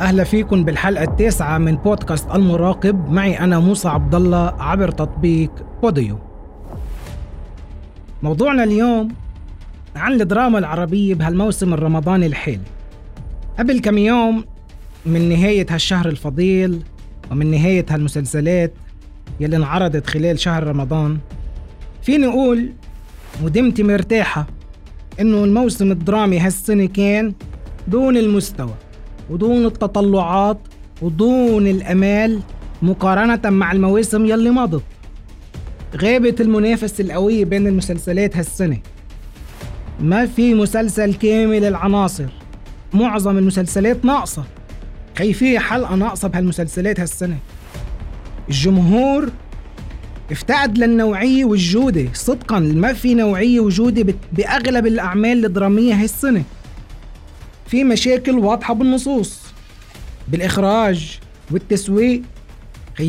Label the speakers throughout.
Speaker 1: أهلا فيكم بالحلقة التاسعة من بودكاست المراقب. معي أنا موسى عبد الله عبر تطبيق بوديو. موضوعنا اليوم عن الدراما العربية بهالموسم الرمضاني الحالي قبل كم يوم من نهاية هالشهر الفضيل ومن نهاية هالمسلسلات يلي انعرضت خلال شهر رمضان فيني أقول ودمتي مرتاحة إنه الموسم الدرامي هالسنة كان دون المستوى ودون التطلعات ودون الأمال مقارنة مع المواسم يلي مضت. غابت المنافسة القوية بين المسلسلات هالسنة. ما في مسلسل كامل العناصر. معظم المسلسلات ناقصة. خي في حلقة ناقصة بهالمسلسلات هالسنة؟ الجمهور افتقد للنوعية والجودة صدقا ما في نوعية وجودة بأغلب الأعمال الدرامية هالسنة. في مشاكل واضحة بالنصوص بالإخراج والتسويق.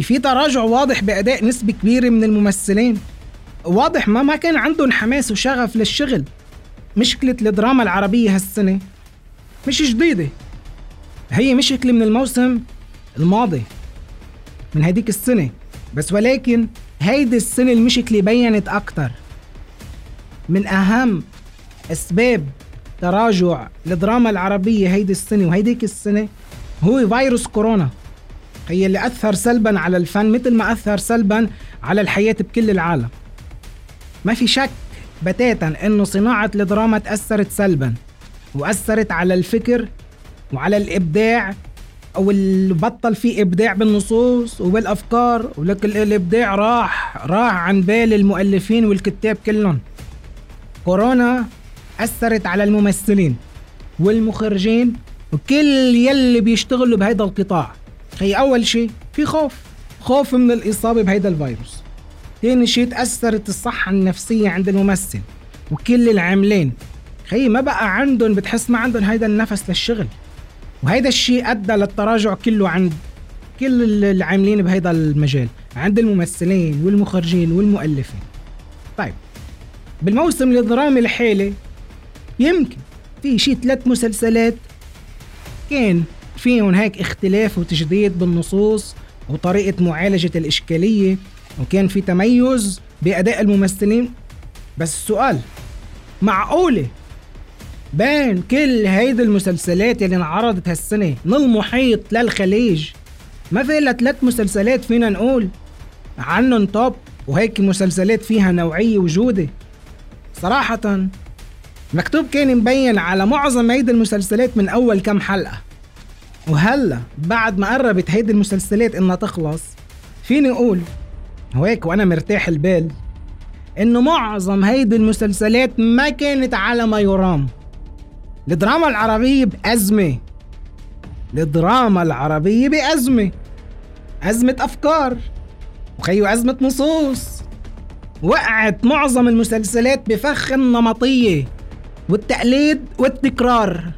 Speaker 1: في تراجع واضح بأداء نسبة كبيرة من الممثلين. واضح ما ما كان عندهم حماس وشغف للشغل. مشكلة الدراما العربية هالسنة مش جديدة. هي مشكلة من الموسم الماضي من هديك السنة. بس ولكن هيدي السنة المشكلة بينت أكتر. من أهم أسباب تراجع الدراما العربية هيدي السنة وهيديك السنة هو فيروس كورونا. هي اللي أثر سلبا على الفن مثل ما أثر سلبا على الحياة بكل العالم. ما في شك بتاتا إنه صناعة الدراما تأثرت سلبا وأثرت على الفكر وعلى الإبداع أو اللي بطل في إبداع بالنصوص وبالأفكار ولكن الإبداع راح راح عن بال المؤلفين والكتاب كلهم. كورونا أثرت على الممثلين والمخرجين وكل يلي بيشتغلوا بهيدا القطاع. هي أول شيء في خوف خوف من الإصابة بهيدا الفيروس. تاني شيء تأثرت الصحة النفسية عند الممثل وكل العاملين. خي ما بقى عندهم بتحس ما عندهم هيدا النفس للشغل. وهيدا الشيء أدى للتراجع كله عند كل العاملين بهيدا المجال عند الممثلين والمخرجين والمؤلفين. طيب بالموسم الدرامي الحالي يمكن في شيء ثلاث مسلسلات كان فيهم هيك اختلاف وتجديد بالنصوص وطريقة معالجة الإشكالية وكان في تميز بأداء الممثلين. بس السؤال معقولة بين كل هيدي المسلسلات اللي انعرضت هالسنة من المحيط للخليج. ما في إلا ثلاث مسلسلات فينا نقول. عنهم توب وهيك مسلسلات فيها نوعية وجودة. صراحة مكتوب كان مبين على معظم هيدي المسلسلات من أول كم حلقة. وهلا بعد ما قربت هيدي المسلسلات إنها تخلص فيني أقول هيك وأنا مرتاح البال إنه معظم هيدي المسلسلات ما كانت على ما يرام. الدراما العربية بأزمة. الدراما العربية بأزمة. أزمة أفكار. وخيو أزمة نصوص. وقعت معظم المسلسلات بفخ النمطية. والتقليد والتكرار.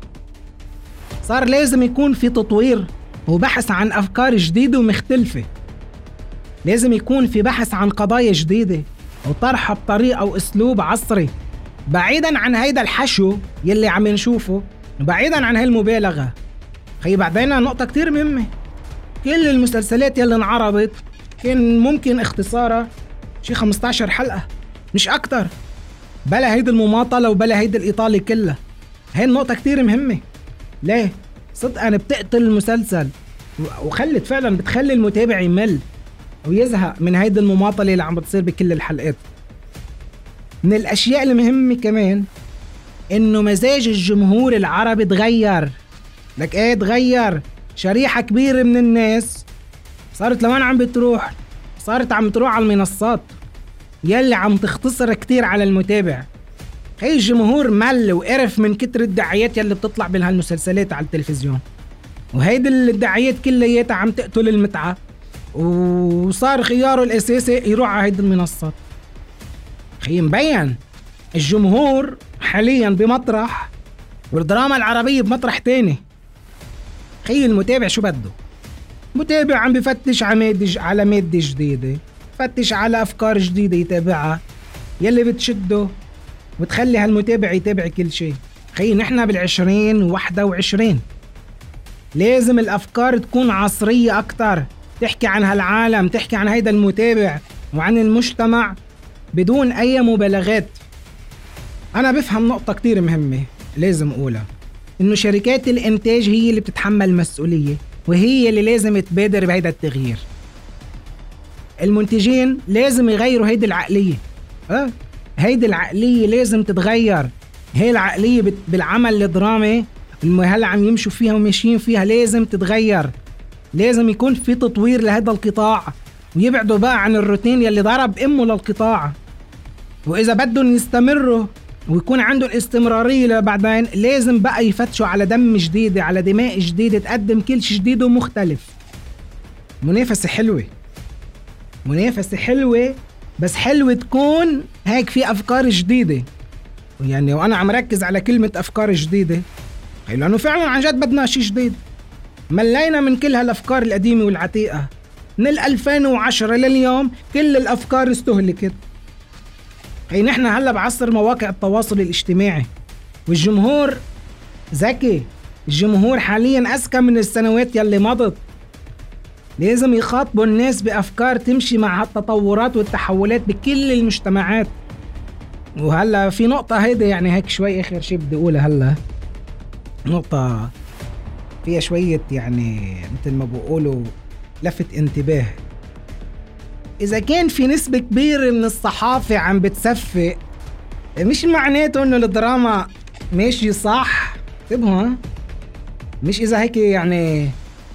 Speaker 1: صار لازم يكون في تطوير وبحث عن أفكار جديدة ومختلفة. لازم يكون في بحث عن قضايا جديدة وطرحها بطريقة وأسلوب عصري. بعيدا عن هيدا الحشو يلي عم نشوفه وبعيدا عن هالمبالغة. خي بعدين نقطة كتير مهمة. كل المسلسلات يلي انعرضت كان ممكن اختصارها شي 15 حلقة مش أكتر. بلا هيدي المماطلة وبلا هيدي الإيطالي كلها هاي النقطة كتير مهمة. ليه؟ صدقا بتقتل المسلسل. وخلت فعلا بتخلي المتابع يمل ويزهق من هيدي المماطلة اللي عم بتصير بكل الحلقات. من الأشياء المهمة كمان إنه مزاج الجمهور العربي تغير. لك إيه تغير؟ شريحة كبيرة من الناس صارت لوين عم بتروح؟ صارت عم تروح على المنصات. يلي عم تختصر كتير على المتابع. هي الجمهور مل وقرف من كتر الدعايات يلي بتطلع بهالمسلسلات على التلفزيون. وهيدي الدعايات كلياتها عم تقتل المتعة. وصار خياره الأساسي يروح على هيدي المنصات. خي مبين الجمهور حاليا بمطرح والدراما العربية بمطرح تاني. خي المتابع شو بده. متابع عم بفتش على مادة جديدة فتش على أفكار جديدة يتابعها. يلي بتشده وتخلي هالمتابع يتابع كل شيء. خي نحن بالعشرين وواحدة وعشرين. لازم الأفكار تكون عصرية أكتر. تحكي عن هالعالم تحكي عن هيدا المتابع وعن المجتمع. بدون أي مبالغات. أنا بفهم نقطة كتير مهمة لازم أقولها. إنه شركات الإنتاج هي اللي بتتحمل المسؤولية وهي اللي لازم تبادر بهيدا التغيير. المنتجين لازم يغيروا هيدي العقلية. أه؟ هيدي العقلية لازم تتغير. هي العقلية بالعمل الدرامي اللي هلا عم يمشوا فيها وماشيين فيها لازم تتغير. لازم يكون في تطوير لهذا القطاع ويبعدوا بقى عن الروتين يلي ضرب أمه للقطاع. وإذا بدهم يستمروا ويكون عندهم استمرارية لبعدين لازم بقى يفتشوا على دم جديدة على دماء جديدة تقدم كل شيء جديد ومختلف. منافسة حلوة. منافسة حلوة بس حلوة تكون هيك في أفكار جديدة. يعني وأنا عم ركز على كلمة أفكار جديدة. لأنه فعلا عن جد بدنا شيء جديد. ملينا من كل هالأفكار القديمة والعتيقة. من 2010 لليوم كل الأفكار استهلكت. هي نحن هلا بعصر مواقع التواصل الاجتماعي. والجمهور ذكي. الجمهور حاليا أذكى من السنوات يلي مضت. لازم يخاطبوا الناس بأفكار تمشي مع التطورات والتحولات بكل المجتمعات. وهلا في نقطة هيدي يعني هيك شوي آخر شيء بدي اقولها هلا. نقطة فيها شوية يعني مثل ما بقولوا لفت انتباه. إذا كان في نسبة كبيرة من الصحافة عم بتصفق مش معناته إنه الدراما ماشي صح؟ انتبهوا مش إذا هيك يعني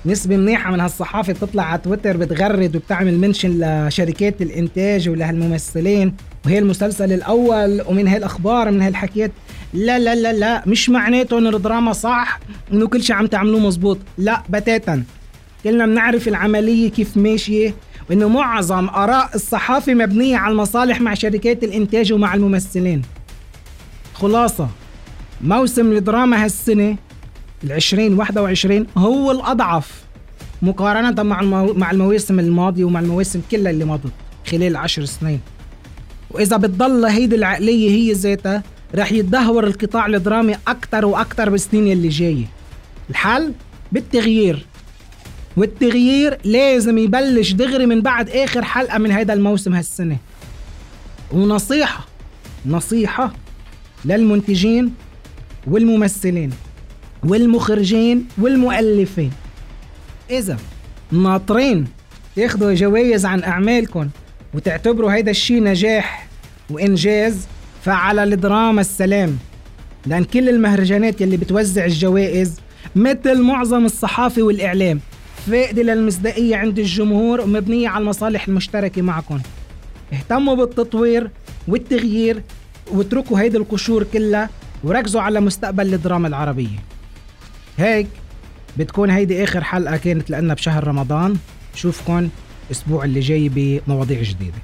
Speaker 1: نسبة منيحة من هالصحافة بتطلع على تويتر بتغرد وبتعمل منشن لشركات الإنتاج ولهالممثلين وهي المسلسل الأول ومن هالأخبار من هالحكيات. لا لا لا لا مش معناته إنه الدراما صح إنه كل شيء عم تعملوه مزبوط لا بتاتا. كلنا بنعرف العملية كيف ماشية وانه معظم آراء الصحافة مبنية على المصالح مع شركات الإنتاج ومع الممثلين. خلاصة موسم الدراما هالسنة واحدة وعشرين هو الأضعف مقارنة مع المو... مع المواسم الماضية ومع المواسم كلها اللي مضت خلال عشر سنين. وإذا بتضل هيدي العقلية هي ذاتها رح يتدهور القطاع الدرامي أكتر وأكتر بالسنين اللي جاية. الحل بالتغيير. والتغيير لازم يبلش دغري من بعد آخر حلقة من هيدا الموسم هالسنة. ونصيحة نصيحة للمنتجين والممثلين والمخرجين والمؤلفين. إذا ناطرين تاخذوا جوائز عن أعمالكم وتعتبروا هيدا الشيء نجاح وإنجاز فعلى الدراما السلام. لأن كل المهرجانات يلي بتوزع الجوائز مثل معظم الصحافة والإعلام فائدة للمصداقية عند الجمهور ومبنية على المصالح المشتركة معكم. اهتموا بالتطوير والتغيير واتركوا هيدي القشور كلها وركزوا على مستقبل الدراما العربية. هيك بتكون هيدي آخر حلقة كانت لنا بشهر رمضان. شوفكن الأسبوع اللي جاي بمواضيع جديدة.